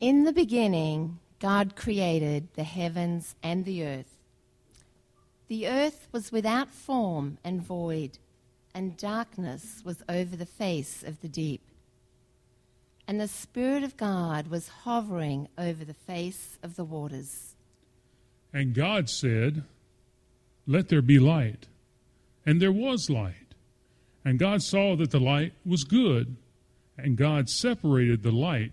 In the beginning, God created the heavens and the earth. The earth was without form and void, and darkness was over the face of the deep. And the Spirit of God was hovering over the face of the waters. And God said, Let there be light. And there was light. And God saw that the light was good, and God separated the light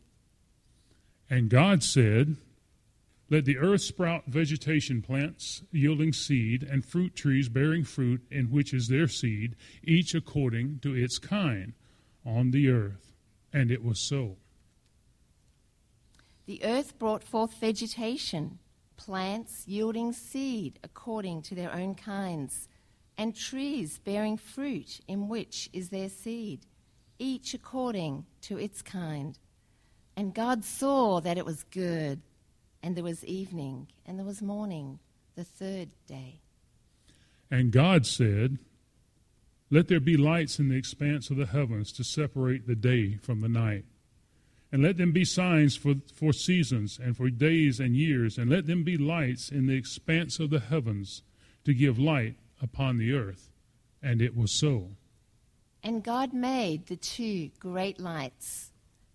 And God said, Let the earth sprout vegetation plants yielding seed, and fruit trees bearing fruit in which is their seed, each according to its kind, on the earth. And it was so. The earth brought forth vegetation, plants yielding seed according to their own kinds, and trees bearing fruit in which is their seed, each according to its kind. And God saw that it was good, and there was evening, and there was morning, the third day. And God said, Let there be lights in the expanse of the heavens to separate the day from the night. And let them be signs for, for seasons and for days and years, and let them be lights in the expanse of the heavens to give light upon the earth. And it was so. And God made the two great lights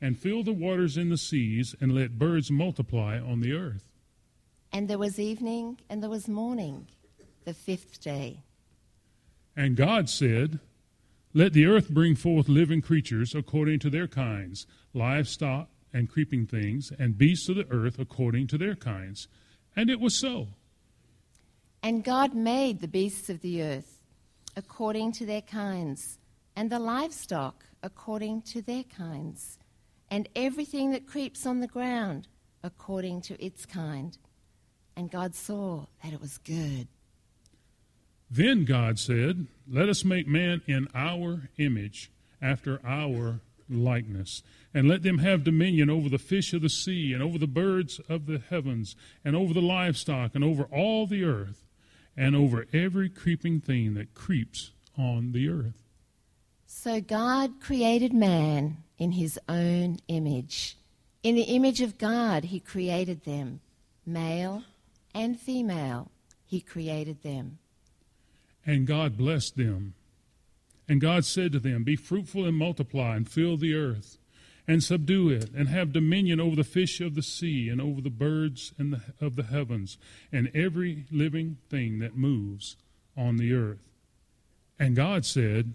and fill the waters in the seas, and let birds multiply on the earth. And there was evening, and there was morning, the fifth day. And God said, Let the earth bring forth living creatures according to their kinds, livestock and creeping things, and beasts of the earth according to their kinds. And it was so. And God made the beasts of the earth according to their kinds, and the livestock according to their kinds and everything that creeps on the ground according to its kind. And God saw that it was good. Then God said, Let us make man in our image, after our likeness, and let them have dominion over the fish of the sea, and over the birds of the heavens, and over the livestock, and over all the earth, and over every creeping thing that creeps on the earth. So God created man in his own image. In the image of God, he created them. Male and female, he created them. And God blessed them. And God said to them, Be fruitful and multiply, and fill the earth, and subdue it, and have dominion over the fish of the sea, and over the birds of the heavens, and every living thing that moves on the earth. And God said,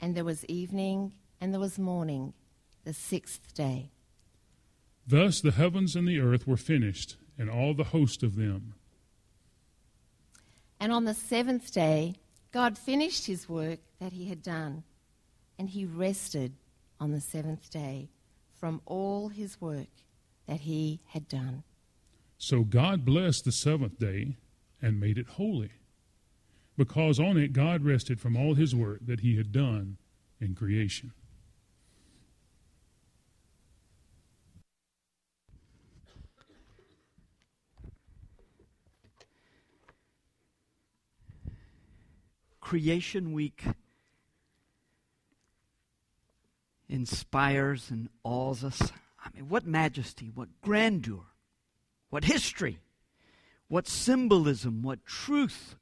And there was evening, and there was morning, the sixth day. Thus the heavens and the earth were finished, and all the host of them. And on the seventh day, God finished his work that he had done, and he rested on the seventh day from all his work that he had done. So God blessed the seventh day and made it holy, because on it God rested from all his work that he had done in creation. Creation Week inspires and awes us. I mean, what majesty, what grandeur, what history, what symbolism, what truth,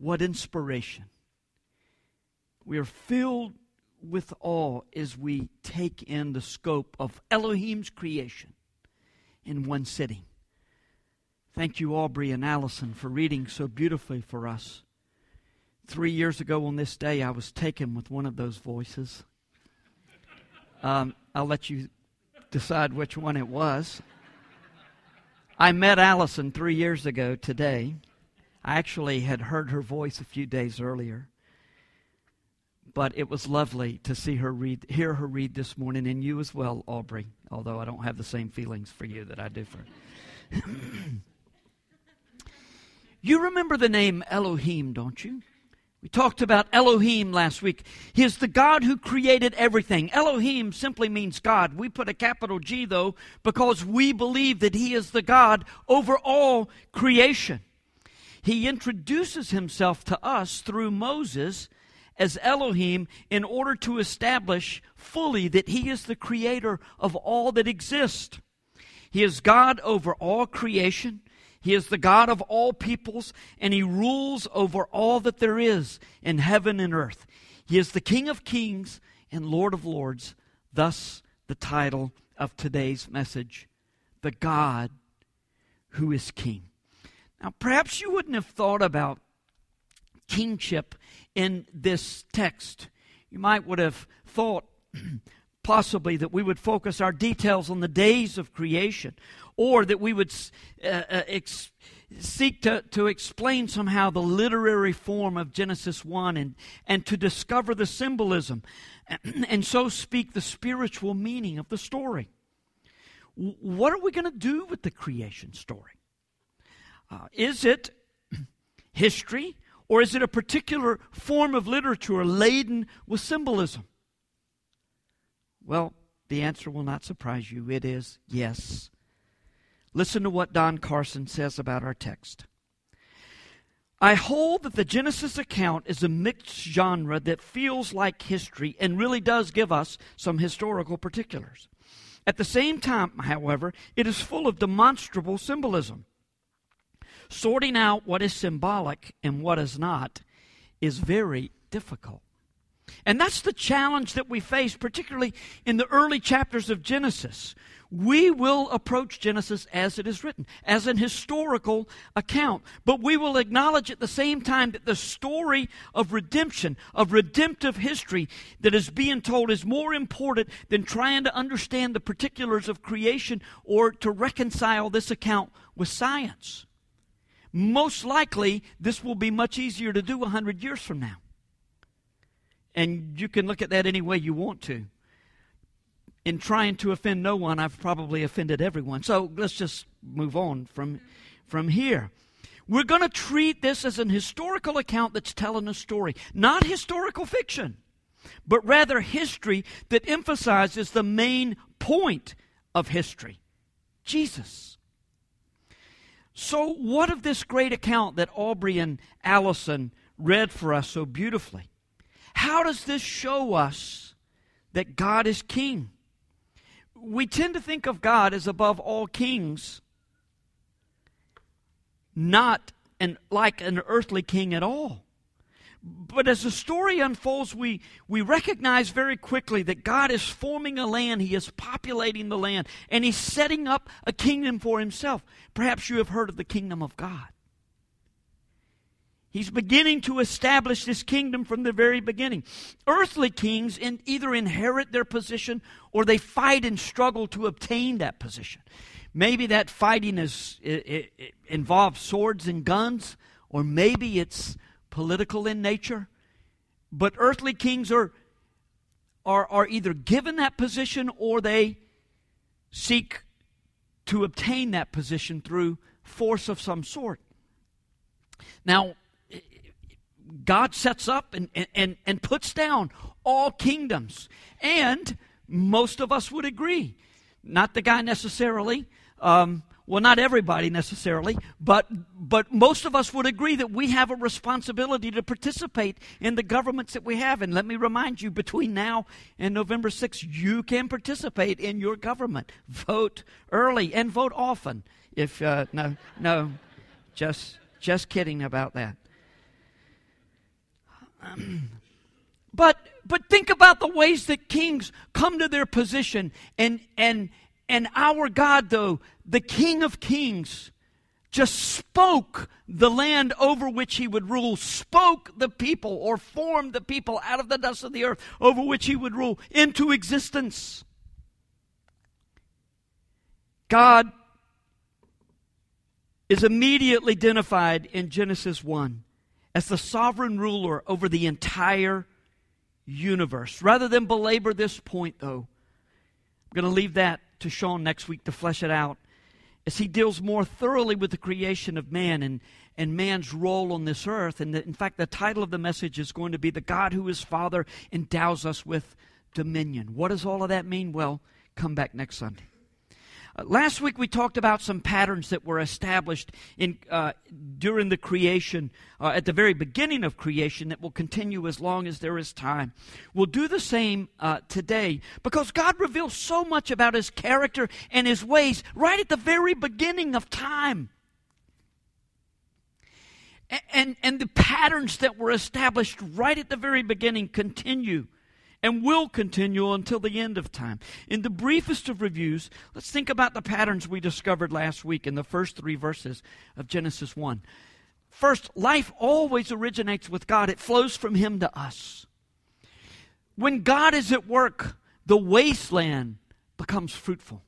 what inspiration. We are filled with awe as we take in the scope of Elohim's creation in one sitting. Thank you, Aubrey and Allison, for reading so beautifully for us. Three years ago on this day, I was taken with one of those voices. Um, I'll let you decide which one it was. I met Allison three years ago today. I actually had heard her voice a few days earlier. But it was lovely to see her read, hear her read this morning, and you as well, Aubrey, although I don't have the same feelings for you that I do for. you remember the name Elohim, don't you? We talked about Elohim last week. He is the God who created everything. Elohim simply means God. We put a capital G, though, because we believe that He is the God over all creation. He introduces Himself to us through Moses as Elohim in order to establish fully that He is the creator of all that exists. He is God over all creation. He is the God of all peoples, and He rules over all that there is in heaven and earth. He is the King of kings and Lord of lords, thus the title of today's message The God who is King. Now, perhaps you wouldn't have thought about kingship in this text. You might would have thought possibly that we would focus our details on the days of creation or that we would uh, uh, ex- seek to, to explain somehow the literary form of Genesis 1 and, and to discover the symbolism and so speak the spiritual meaning of the story. What are we going to do with the creation story? Uh, is it history or is it a particular form of literature laden with symbolism? Well, the answer will not surprise you. It is yes. Listen to what Don Carson says about our text. I hold that the Genesis account is a mixed genre that feels like history and really does give us some historical particulars. At the same time, however, it is full of demonstrable symbolism. Sorting out what is symbolic and what is not is very difficult. And that's the challenge that we face, particularly in the early chapters of Genesis we will approach Genesis as it is written, as an historical account. But we will acknowledge at the same time that the story of redemption, of redemptive history that is being told is more important than trying to understand the particulars of creation or to reconcile this account with science. Most likely, this will be much easier to do a hundred years from now. And you can look at that any way you want to in trying to offend no one, I've probably offended everyone. So let's just move on from, from here. We're going to treat this as an historical account that's telling a story, not historical fiction, but rather history that emphasizes the main point of history Jesus. So, what of this great account that Aubrey and Allison read for us so beautifully? How does this show us that God is king? we tend to think of God as above all kings. not an, like an earthly king at all. But as the story unfolds, we, we recognize very quickly that God is forming a land, He is populating the land, and He's setting up a kingdom for Himself. Perhaps you have heard of the kingdom of God. He's beginning to establish this kingdom from the very beginning. Earthly kings in, either inherit their position or they fight and struggle to obtain that position. Maybe that fighting is, it, it, it involves swords and guns, or maybe it's political in nature. But earthly kings are, are, are either given that position or they seek to obtain that position through force of some sort. Now, God sets up and, and, and puts down all kingdoms. And most of us would agree. Not the guy necessarily. Um, well, not everybody necessarily, but, but most of us would agree that we have a responsibility to participate in the governments that we have. And let me remind you, between now and November 6th, you can participate in your government. Vote early and vote often. If, uh, no, no, just, just kidding about that. but but think about the ways that kings come to their position and and and our God though the king of kings just spoke the land over which he would rule spoke the people or formed the people out of the dust of the earth over which he would rule into existence God is immediately identified in Genesis 1 as the sovereign ruler over the entire universe. Rather than belabor this point, though, I'm going to leave that to Sean next week to flesh it out as he deals more thoroughly with the creation of man and, and man's role on this earth. And the, in fact, the title of the message is going to be The God Who is Father Endows Us with Dominion. What does all of that mean? Well, come back next Sunday. Uh, last week we talked about some patterns that were established in, uh, during the creation, uh, at the very beginning of creation, that will continue as long as there is time. We'll do the same uh, today because God reveals so much about His character and His ways right at the very beginning of time. And, and, and the patterns that were established right at the very beginning continue and will continue until the end of time. In the briefest of reviews, let's think about the patterns we discovered last week in the first three verses of Genesis 1. First, life always originates with God, it flows from Him to us. When God is at work, the wasteland becomes fruitful.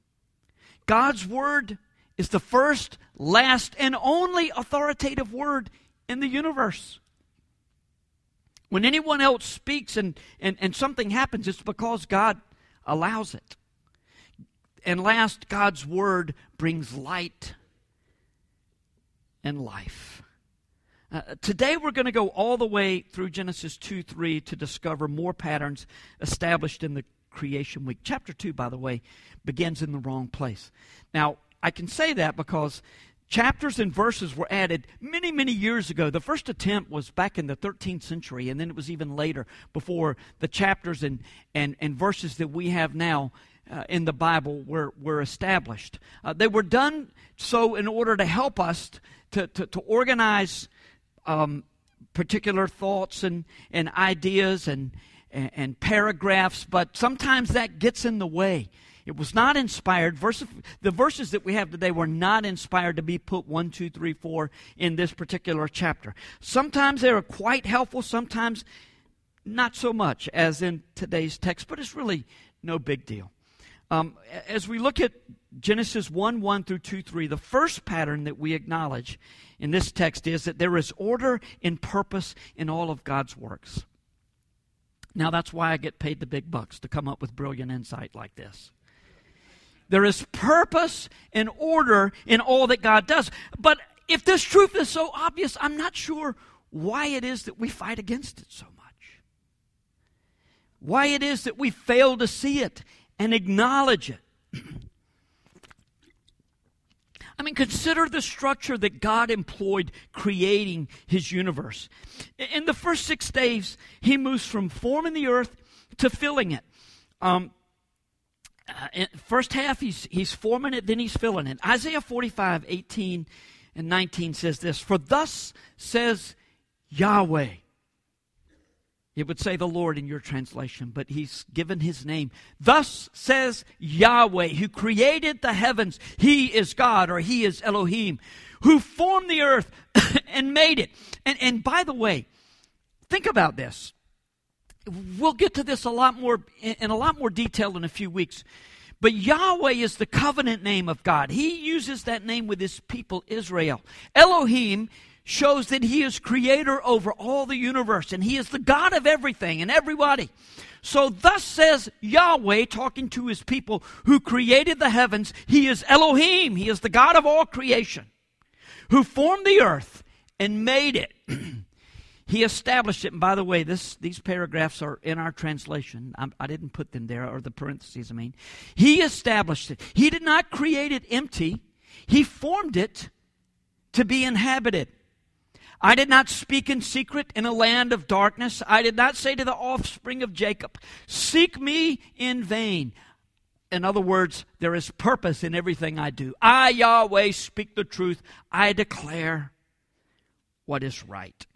God's word is the first, last, and only authoritative word in the universe. When anyone else speaks and, and, and something happens, it's because God allows it. And last, God's word brings light and life. Uh, today we're going to go all the way through Genesis 2 3 to discover more patterns established in the creation week. Chapter 2, by the way, begins in the wrong place. Now, I can say that because chapters and verses were added many, many years ago. The first attempt was back in the 13th century, and then it was even later before the chapters and, and, and verses that we have now uh, in the Bible were, were established. Uh, they were done so in order to help us to, to, to organize um, particular thoughts and, and ideas and, and, and paragraphs, but sometimes that gets in the way. It was not inspired. Verse, the verses that we have today were not inspired to be put one, two, three, four in this particular chapter. Sometimes they are quite helpful, sometimes not so much as in today's text, but it's really no big deal. Um, as we look at Genesis 1 1 through 2 3, the first pattern that we acknowledge in this text is that there is order and purpose in all of God's works. Now, that's why I get paid the big bucks to come up with brilliant insight like this. There is purpose and order in all that God does. But if this truth is so obvious, I'm not sure why it is that we fight against it so much. Why it is that we fail to see it and acknowledge it. I mean, consider the structure that God employed creating his universe. In the first six days, he moves from forming the earth to filling it. Um, uh, first half, he's, he's forming it, then he's filling it. Isaiah 45, 18 and 19 says this For thus says Yahweh. It would say the Lord in your translation, but he's given his name. Thus says Yahweh, who created the heavens. He is God, or he is Elohim, who formed the earth and made it. And, and by the way, think about this. We'll get to this a lot more in a lot more detail in a few weeks. But Yahweh is the covenant name of God. He uses that name with his people Israel. Elohim shows that he is creator over all the universe and he is the God of everything and everybody. So, thus says Yahweh, talking to his people who created the heavens, he is Elohim, he is the God of all creation, who formed the earth and made it. he established it. And by the way, this, these paragraphs are in our translation. I, I didn't put them there, or the parentheses, I mean. He established it. He did not create it empty, he formed it to be inhabited. I did not speak in secret in a land of darkness. I did not say to the offspring of Jacob, Seek me in vain. In other words, there is purpose in everything I do. I, Yahweh, speak the truth. I declare what is right.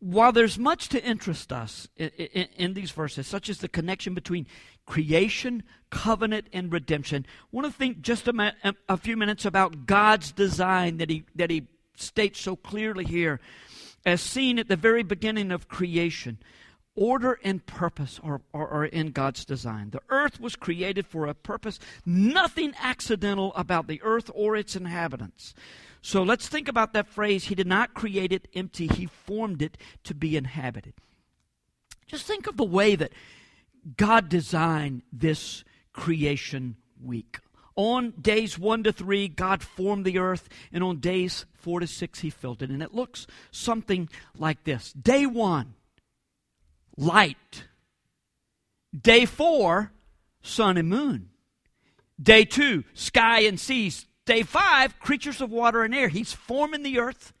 While there's much to interest us in, in, in, these verses, such as the connection between creation, covenant, and redemption, I want to think just a, a few minutes about God's design that He, that he states so clearly here, as seen at the very beginning of creation. Order and purpose are, are, are, in God's design. The earth was created for a purpose, nothing accidental about the earth or its inhabitants. So let's think about that phrase He did not create it empty, He formed it to be inhabited. Just think of the way that God designed this creation week. On days one to three, God formed the earth, and on days four to six, He filled it. And it looks something like this Day one, light. Day four, sun and moon. Day two, sky and seas. Day five, creatures of water and air. He's forming the earth,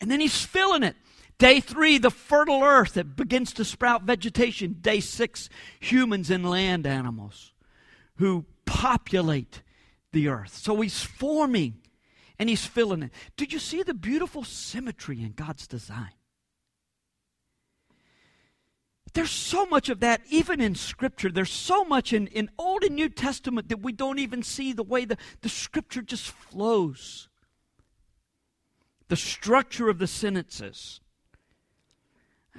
and then He's filling it. Day three, the fertile earth that begins to sprout vegetation. Day six, humans and land animals who populate the earth. So he's forming and he's filling it. Did you see the beautiful symmetry in God's design? There's so much of that even in Scripture. There's so much in, in Old and New Testament that we don't even see the way the, the Scripture just flows. The structure of the sentences.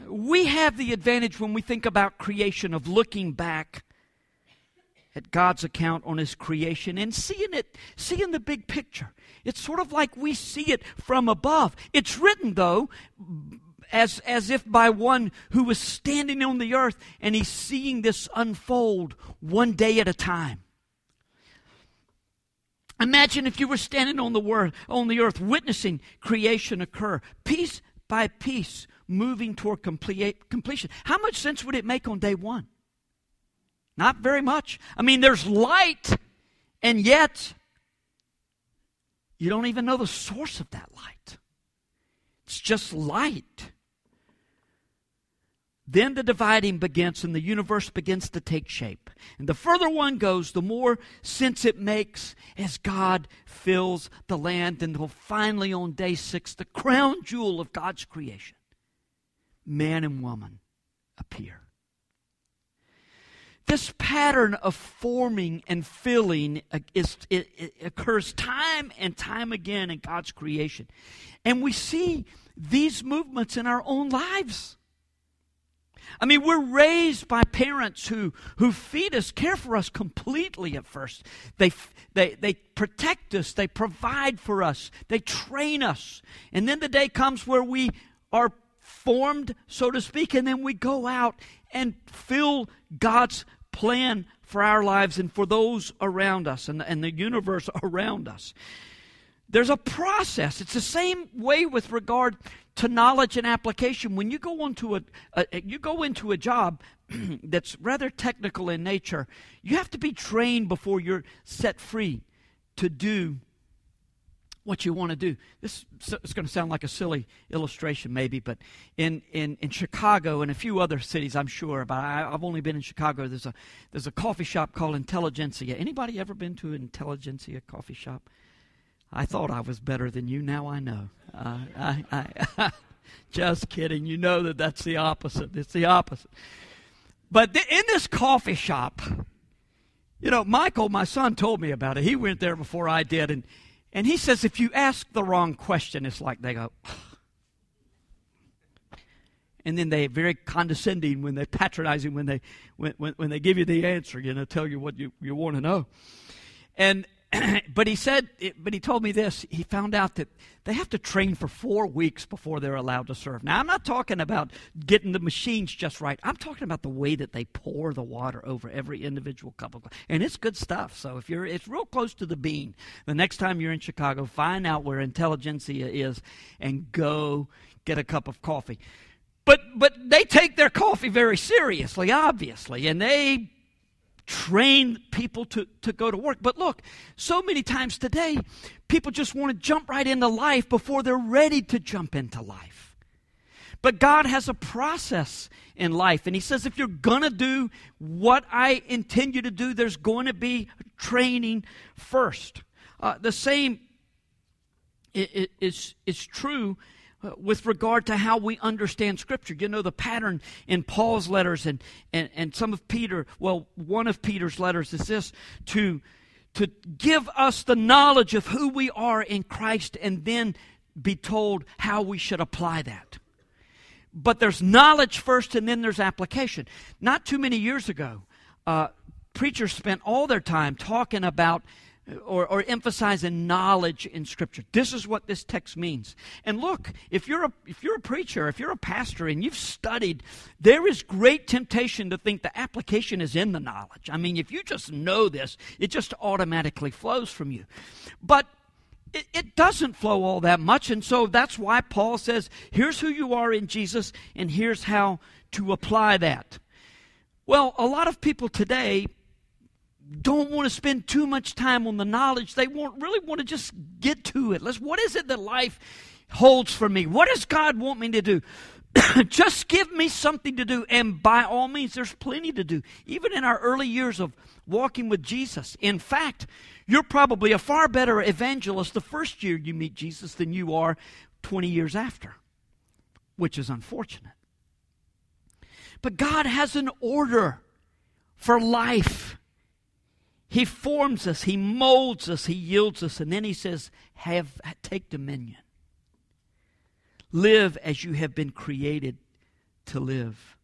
We have the advantage when we think about creation of looking back at God's account on his creation and seeing it, seeing the big picture. It's sort of like we see it from above. It's written, though, as, as if by one who was standing on the earth and he's seeing this unfold one day at a time. Imagine if you were standing on the, word, on the earth witnessing creation occur, piece by piece, moving toward complete, completion. How much sense would it make on day one? Not very much. I mean, there's light, and yet you don't even know the source of that light. It's just light. Then the dividing begins and the universe begins to take shape. And the further one goes, the more sense it makes as God fills the land until finally on day six, the crown jewel of God's creation, man and woman appear. This pattern of forming and filling is, it, it occurs time and time again in God's creation. And we see these movements in our own lives. I mean, we're raised by parents who, who feed us, care for us completely at first. They, they, they protect us, they provide for us, they train us. And then the day comes where we are formed, so to speak, and then we go out and fill God's plan for our lives and for those around us and, and the universe around us. There's a process. It's the same way with regard to knowledge and application. When you go into a, a you go into a job that's rather technical in nature, you have to be trained before you're set free to do what you want to do. This is going to sound like a silly illustration, maybe, but in, in, in Chicago and a few other cities, I'm sure, but I, have only been in Chicago. There's a there's a coffee shop called Intelligentsia. Anybody ever been to Intelligentsia coffee shop? I thought I was better than you. Now I know. Uh, I, I, just kidding. You know that that's the opposite. It's the opposite. But in this coffee shop, you know, Michael, my son, told me about it. He went there before I did, and and he says if you ask the wrong question, it's like they go. and then they very condescending when they patronizing when they when, when, when they give you the answer you know tell you what you, you want to know and but he said, but he told me this. He found out that they have to train for four weeks before they're allowed to serve. Now, I'm not talking about getting the machines just right. I'm talking about the way that they pour the water over every individual cup of, coffee. and it's good stuff. So if you're, it's real close to the bean. The next time you're in Chicago, find out where Intelligentsia is, and go get a cup of coffee. But but they take their coffee very seriously, obviously, and they train people to, to go to work. But look, so many times today, people just want to jump right into life before they're ready to jump into life. But God has a process in life, and He says if you're going to do what I intend you to do, there's going to be training first. Uh, the same is, is true uh, with regard to how we understand Scripture. You know, the pattern in Paul's letters and, and, and some of Peter, well, one of Peter's letters is this to, to give us the knowledge of who we are in Christ and then be told how we should apply that. But there's knowledge first and then there's application. Not too many years ago, uh, preachers spent all their time talking about or, or emphasizing knowledge in Scripture. This is what this text means. And look, if you're a, if you're a preacher, if you're a pastor, and you've studied, there is great temptation to think the application is in the knowledge. I mean, if you just know this, it just automatically flows from you. But it, it doesn't flow all that much, and so that's why Paul says, here's who you are in Jesus, and here's how to apply that. Well, a lot of people today don't want to spend too much time on the knowledge. They want, really want to just get to it. Let's, what is it that life holds for me? What does God want me to do? just give me something to do. And by all means, there's plenty to do. Even in our early years of walking with Jesus. In fact, you're probably a far better evangelist the first year you meet Jesus than you are 20 years after, which is unfortunate. But God has an order for life. He forms us, He molds us, He yields us, and then He says, Have take dominion. Live as you have been created to live.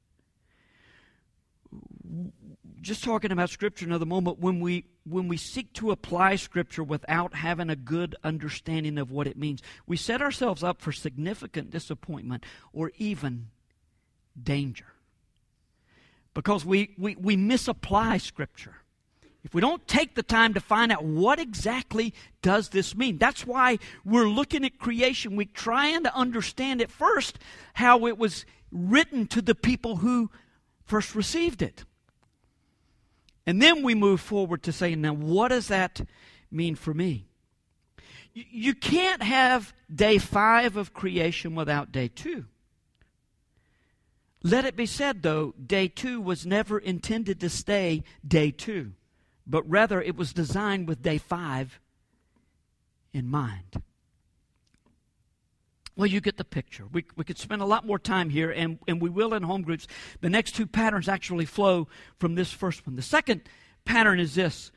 Just talking about Scripture another moment, when we when we seek to apply Scripture without having a good understanding of what it means, we set ourselves up for significant disappointment or even danger. Because we, we, we misapply Scripture if we don't take the time to find out what exactly does this mean that's why we're looking at creation. We're trying to understand at first how it was written to the people who first received it. And then we move forward to saying now what does that mean for me? You can't have day five of creation without day two. Let it be said, though, day two was never intended to stay day two but rather it was designed with day five in mind. Well, you get the picture. We, we could spend a lot more time here, and, and we will in home groups. The next two patterns actually flow from this first one. The second pattern is this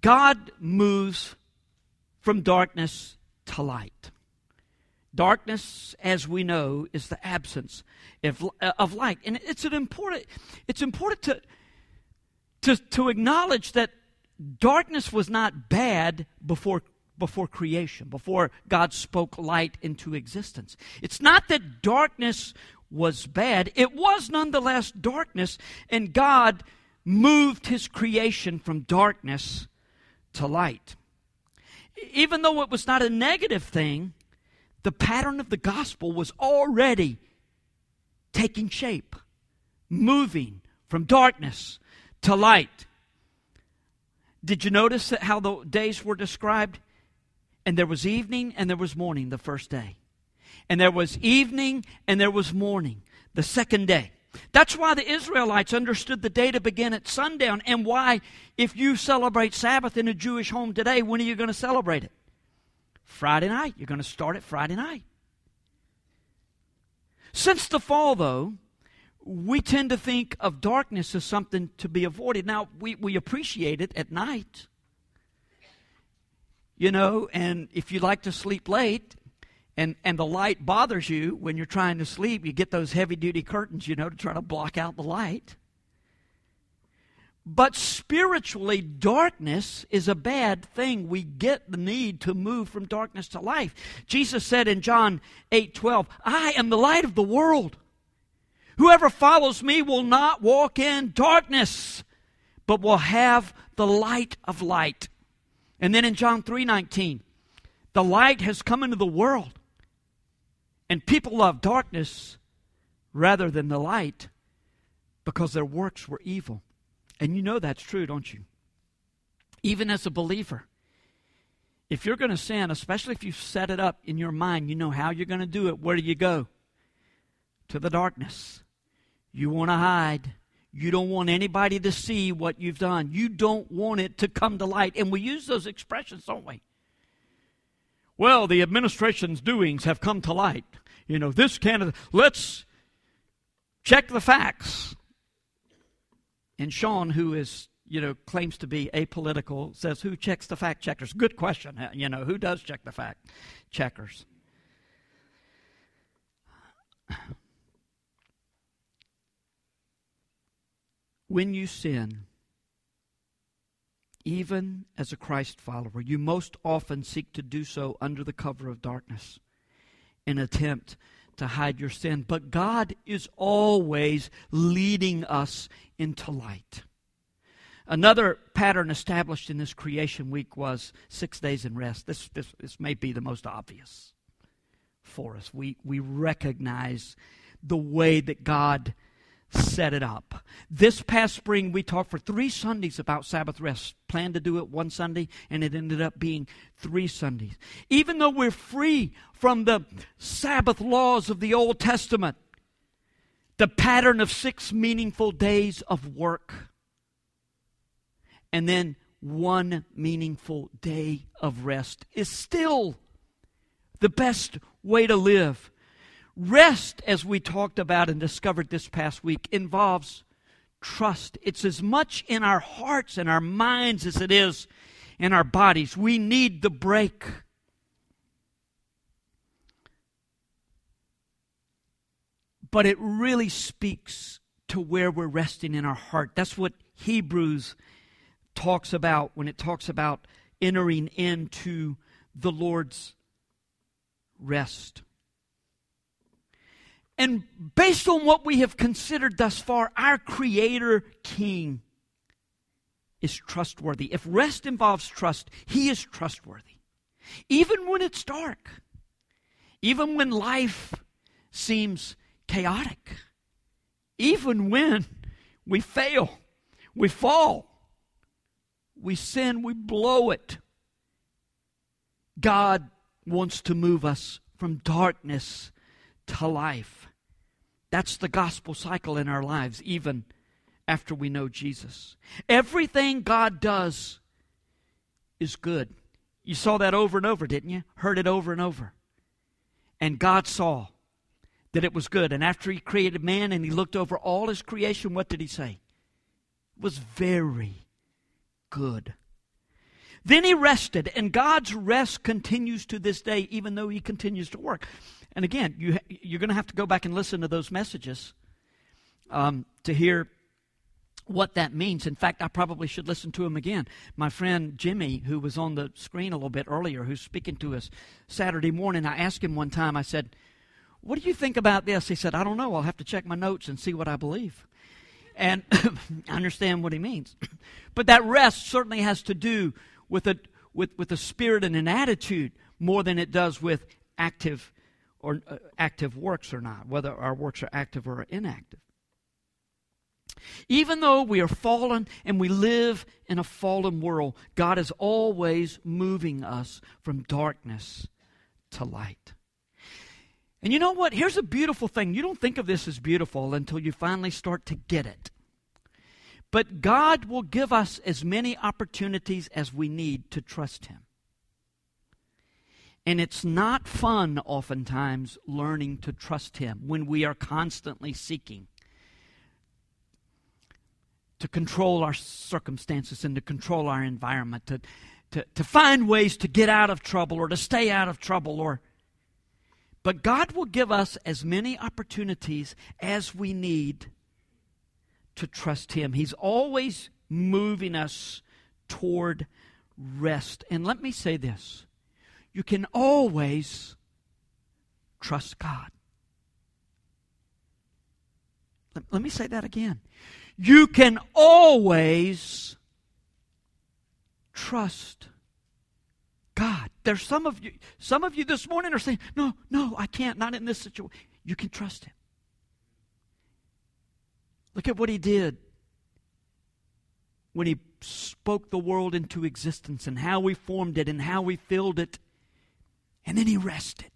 God moves from darkness to light. Darkness, as we know, is the absence of, of light. And it's, an important, it's important to, to, to acknowledge that darkness was not bad before before creation, before God spoke light into existence. It's not that darkness was bad, it was nonetheless darkness, and God moved his creation from darkness to light. Even though it was not a negative thing, the pattern of the gospel was already taking shape, moving from darkness to light. Did you notice how the days were described? And there was evening and there was morning the first day. And there was evening and there was morning the second day. That's why the Israelites understood the day to begin at sundown, and why, if you celebrate Sabbath in a Jewish home today, when are you going to celebrate it? Friday night. You're going to start it Friday night. Since the fall, though, we tend to think of darkness as something to be avoided. Now, we, we appreciate it at night. You know, and if you like to sleep late and, and the light bothers you when you're trying to sleep, you get those heavy duty curtains, you know, to try to block out the light. But spiritually, darkness is a bad thing. We get the need to move from darkness to life. Jesus said in John 8 12, I am the light of the world. Whoever follows me will not walk in darkness, but will have the light of light. And then in John 3 19, the light has come into the world, and people love darkness rather than the light because their works were evil. And you know that's true, don't you? Even as a believer, if you're going to sin, especially if you set it up in your mind, you know how you're going to do it. Where do you go? To the darkness. You want to hide. You don't want anybody to see what you've done. You don't want it to come to light. And we use those expressions, don't we? Well, the administration's doings have come to light. You know, this candidate, let's check the facts. And Sean, who is, you know, claims to be apolitical, says, Who checks the fact checkers? Good question. Uh, you know, who does check the fact checkers? When you sin, even as a Christ follower, you most often seek to do so under the cover of darkness in attempt to hide your sin. But God is always leading us into light. Another pattern established in this creation week was six days in rest. This, this, this may be the most obvious for us. We, we recognize the way that God set it up. This past spring, we talked for three Sundays about Sabbath rest. Planned to do it one Sunday, and it ended up being three Sundays. Even though we're free from the Sabbath laws of the Old Testament, the pattern of six meaningful days of work, and then one meaningful day of rest is still the best way to live. Rest, as we talked about and discovered this past week, involves trust. It's as much in our hearts and our minds as it is in our bodies. We need the break. But it really speaks to where we're resting in our heart. That's what Hebrews talks about when it talks about entering into the Lord's rest. And based on what we have considered thus far, our Creator King is trustworthy. If rest involves trust, He is trustworthy. Even when it's dark, even when life seems chaotic, even when we fail, we fall, we sin, we blow it. God wants to move us from darkness to life. That's the gospel cycle in our lives, even after we know Jesus. Everything God does is good. You saw that over and over, didn't you? Heard it over and over. And God saw that it was good. And after He created man and He looked over all His creation, what did He say? It was very good. Then He rested, and God's rest continues to this day, even though He continues to work. And again, you, you're going to have to go back and listen to those messages um, to hear what that means. In fact, I probably should listen to him again. My friend Jimmy, who was on the screen a little bit earlier, who's speaking to us Saturday morning, I asked him one time, I said, What do you think about this? He said, I don't know. I'll have to check my notes and see what I believe. And I understand what he means. but that rest certainly has to do with a, with, with a spirit and an attitude more than it does with active or uh, active works or not, whether our works are active or inactive. Even though we are fallen and we live in a fallen world, God is always moving us from darkness to light. And you know what? Here's a beautiful thing. You don't think of this as beautiful until you finally start to get it. But God will give us as many opportunities as we need to trust Him. And it's not fun, oftentimes, learning to trust Him when we are constantly seeking to control our circumstances and to control our environment, to, to, to find ways to get out of trouble or to stay out of trouble or but God will give us as many opportunities as we need to trust Him. He's always moving us toward rest. And let me say this you can always trust God. Let, let me say that again. You can always trust God. There's some of you, some of you this morning are saying, No, no, I can't, not in this situation. You can trust Him. Look at what He did when He spoke the world into existence and how we formed it and how we filled it. And then He rested.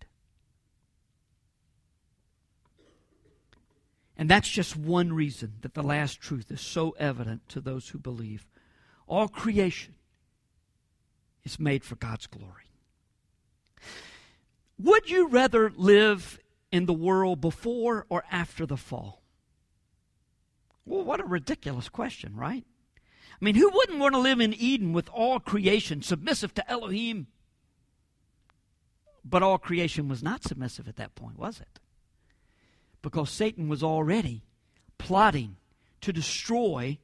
And that's just one reason that the last truth is so evident to those who believe. All creation is made for God's glory. Would you rather live in the world before or after the fall? Well, what a ridiculous question, right? I mean, who wouldn't want to live in Eden with all creation submissive to Elohim? But all creation was not submissive at that point, was it? Because Satan was already plotting to destroy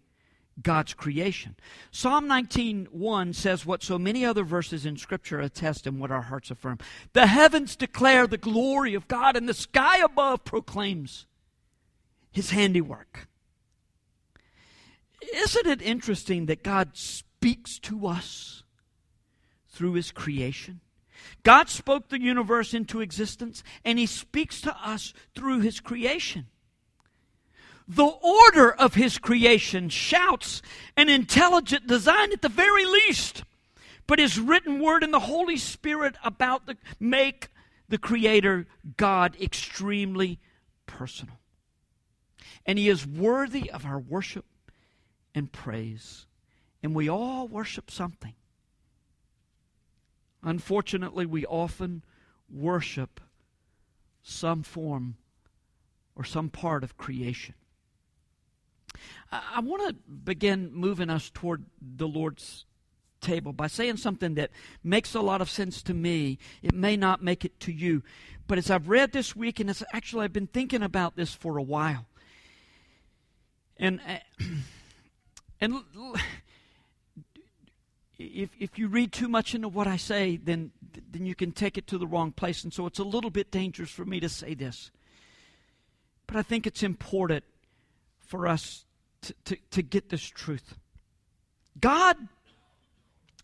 God's creation. Psalm 19:1 says what so many other verses in scripture attest and what our hearts affirm. The heavens declare the glory of God and the sky above proclaims his handiwork. Isn't it interesting that God speaks to us through his creation? God spoke the universe into existence and he speaks to us through his creation. The order of his creation shouts an intelligent design at the very least. But his written word and the Holy Spirit about the make the creator God extremely personal. And he is worthy of our worship and praise. And we all worship something. Unfortunately, we often worship some form or some part of creation. I want to begin moving us toward the Lord's table by saying something that makes a lot of sense to me. It may not make it to you. But as I've read this week, and it's actually I've been thinking about this for a while. And uh, and if if you read too much into what I say, then then you can take it to the wrong place. And so it's a little bit dangerous for me to say this. But I think it's important for us to, to, to get this truth. God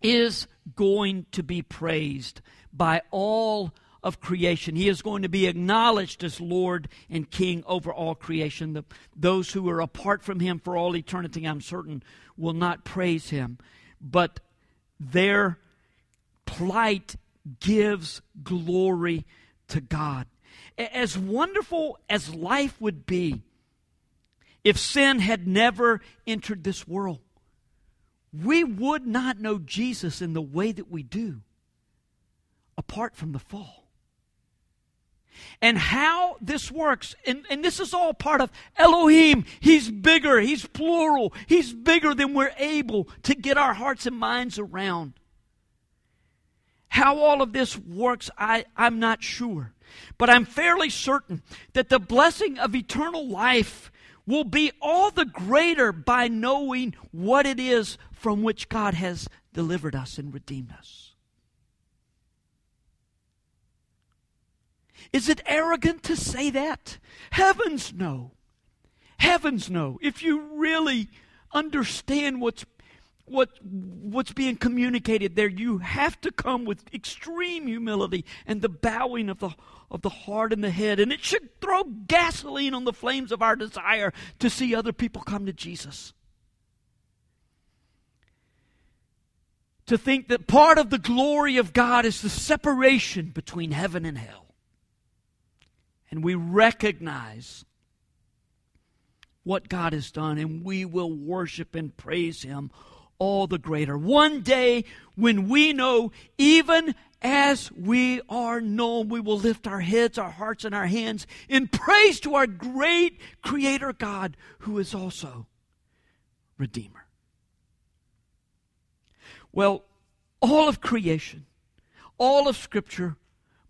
is going to be praised by all of creation. He is going to be acknowledged as Lord and King over all creation. The, those who are apart from Him for all eternity, I'm certain, will not praise Him. But their plight gives glory to God. As wonderful as life would be if sin had never entered this world, we would not know Jesus in the way that we do apart from the fall. And how this works, and, and this is all part of Elohim. He's bigger, He's plural, He's bigger than we're able to get our hearts and minds around. How all of this works, I, I'm not sure. But I'm fairly certain that the blessing of eternal life will be all the greater by knowing what it is from which God has delivered us and redeemed us. Is it arrogant to say that? Heavens no. Heavens no. If you really understand what's what what's being communicated there, you have to come with extreme humility and the bowing of the of the heart and the head, and it should throw gasoline on the flames of our desire to see other people come to Jesus. To think that part of the glory of God is the separation between heaven and hell. And we recognize what God has done, and we will worship and praise Him all the greater. One day when we know, even as we are known, we will lift our heads, our hearts, and our hands in praise to our great Creator God, who is also Redeemer. Well, all of creation, all of Scripture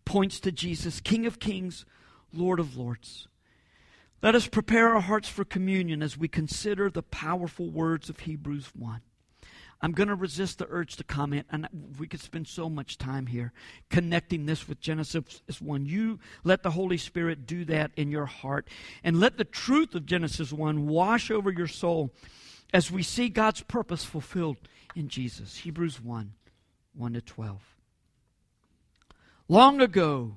points to Jesus, King of Kings, Lord of Lords. Let us prepare our hearts for communion as we consider the powerful words of Hebrews 1. I'm going to resist the urge to comment, and we could spend so much time here connecting this with Genesis 1. You let the Holy Spirit do that in your heart, and let the truth of Genesis 1 wash over your soul as we see God's purpose fulfilled in Jesus. Hebrews 1 1 to 12. Long ago,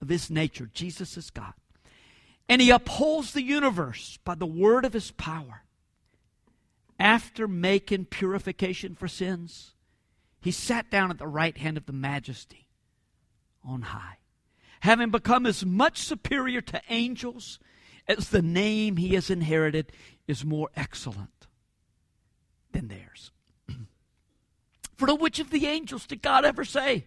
of His nature. Jesus is God. And He upholds the universe by the word of His power. After making purification for sins, He sat down at the right hand of the majesty on high, having become as much superior to angels as the name He has inherited is more excellent than theirs. For to which of the angels did God ever say,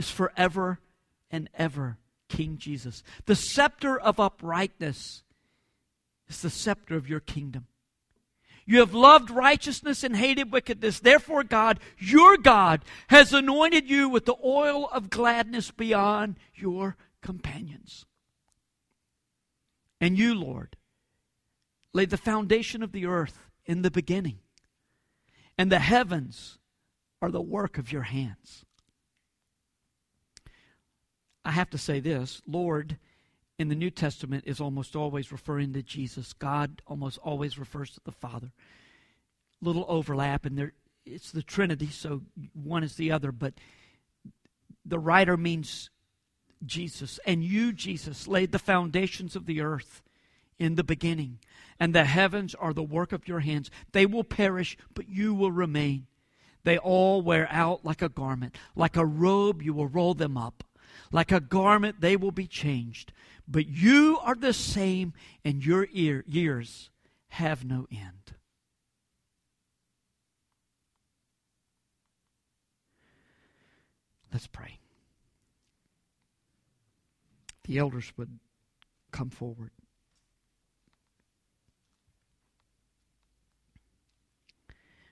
is forever and ever, King Jesus. The scepter of uprightness is the scepter of your kingdom. You have loved righteousness and hated wickedness. Therefore, God, your God, has anointed you with the oil of gladness beyond your companions. And you, Lord, laid the foundation of the earth in the beginning and the heavens are the work of your hands. I have to say this Lord in the New Testament is almost always referring to Jesus. God almost always refers to the Father. Little overlap, and there it's the Trinity, so one is the other, but the writer means Jesus. And you, Jesus, laid the foundations of the earth in the beginning and the heavens are the work of your hands. They will perish, but you will remain. They all wear out like a garment. Like a robe, you will roll them up. Like a garment, they will be changed. But you are the same, and your ear, years have no end. Let's pray. The elders would come forward.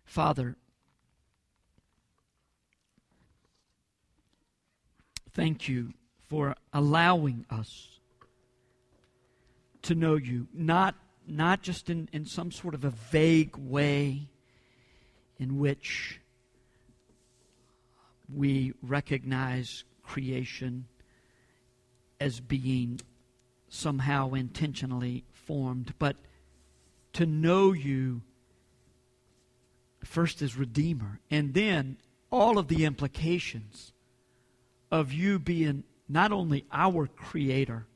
Father, thank you for allowing us to know you, not, not just in, in some sort of a vague way in which we recognize creation as being somehow intentionally formed, but to know you first as Redeemer, and then all of the implications of you being not only our Creator,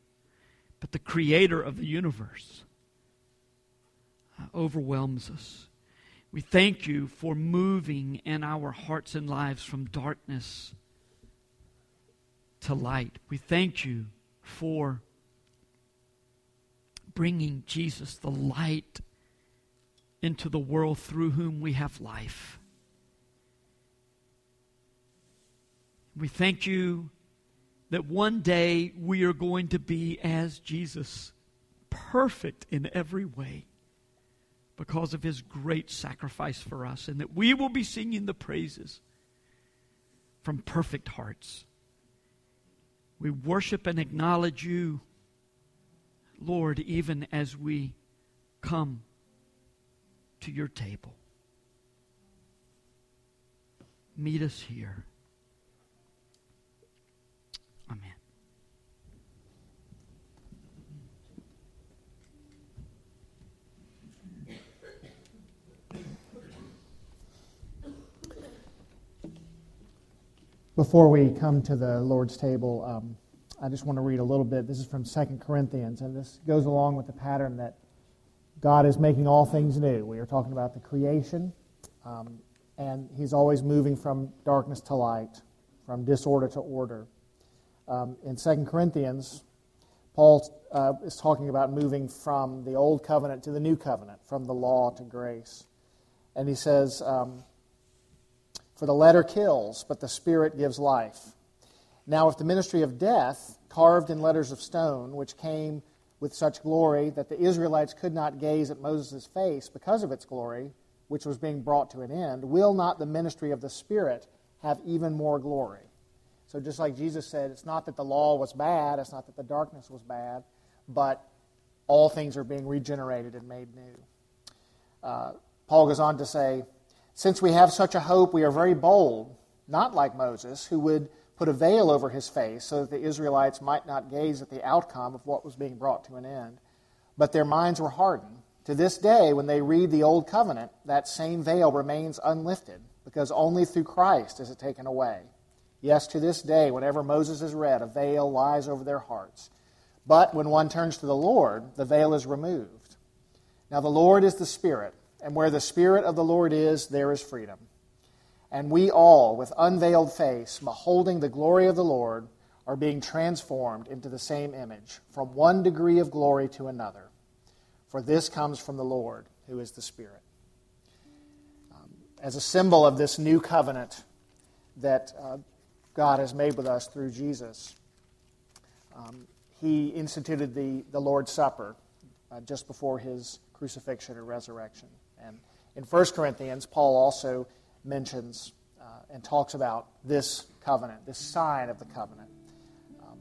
but the Creator of the universe uh, overwhelms us. We thank you for moving in our hearts and lives from darkness to light. We thank you for bringing Jesus, the light into the world through whom we have life. We thank you that one day we are going to be as Jesus, perfect in every way, because of his great sacrifice for us, and that we will be singing the praises from perfect hearts. We worship and acknowledge you, Lord, even as we come to your table. Meet us here. Before we come to the Lord's table, um, I just want to read a little bit. This is from 2 Corinthians, and this goes along with the pattern that God is making all things new. We are talking about the creation, um, and He's always moving from darkness to light, from disorder to order. Um, in 2 Corinthians, Paul uh, is talking about moving from the old covenant to the new covenant, from the law to grace. And he says, um, For the letter kills, but the Spirit gives life. Now, if the ministry of death, carved in letters of stone, which came with such glory that the Israelites could not gaze at Moses' face because of its glory, which was being brought to an end, will not the ministry of the Spirit have even more glory? So, just like Jesus said, it's not that the law was bad, it's not that the darkness was bad, but all things are being regenerated and made new. Uh, Paul goes on to say, Since we have such a hope, we are very bold, not like Moses, who would put a veil over his face so that the Israelites might not gaze at the outcome of what was being brought to an end. But their minds were hardened. To this day, when they read the Old Covenant, that same veil remains unlifted, because only through Christ is it taken away. Yes, to this day, whenever Moses is read, a veil lies over their hearts. But when one turns to the Lord, the veil is removed. Now, the Lord is the Spirit, and where the Spirit of the Lord is, there is freedom. And we all, with unveiled face, beholding the glory of the Lord, are being transformed into the same image, from one degree of glory to another. For this comes from the Lord, who is the Spirit. Um, as a symbol of this new covenant that uh, God has made with us through Jesus, um, he instituted the, the Lord's Supper uh, just before his crucifixion or resurrection. And in 1 Corinthians, Paul also mentions uh, and talks about this covenant, this sign of the covenant. Um,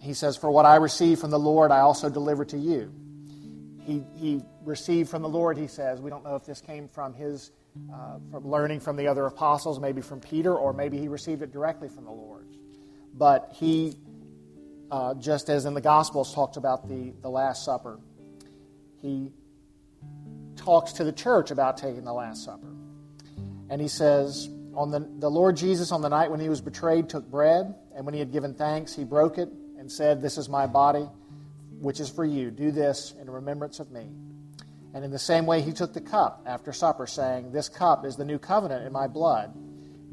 he says, For what I received from the Lord, I also deliver to you. He, he received from the Lord, he says. We don't know if this came from his uh, from learning from the other apostles, maybe from Peter, or maybe he received it directly from the Lord. But he, uh, just as in the Gospels, talked about the, the Last Supper, he talks to the church about taking the Last Supper. And he says, on the, the Lord Jesus, on the night when he was betrayed, took bread, and when he had given thanks, he broke it and said, This is my body, which is for you. Do this in remembrance of me. And in the same way, he took the cup after supper, saying, This cup is the new covenant in my blood.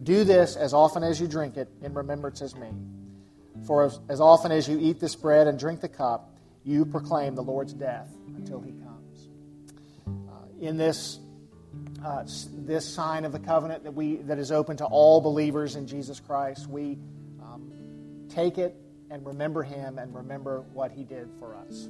Do this as often as you drink it in remembrance of me. For as, as often as you eat this bread and drink the cup, you proclaim the Lord's death until he comes. In this uh, this sign of the covenant that we that is open to all believers in Jesus Christ. We um, take it and remember Him and remember what He did for us.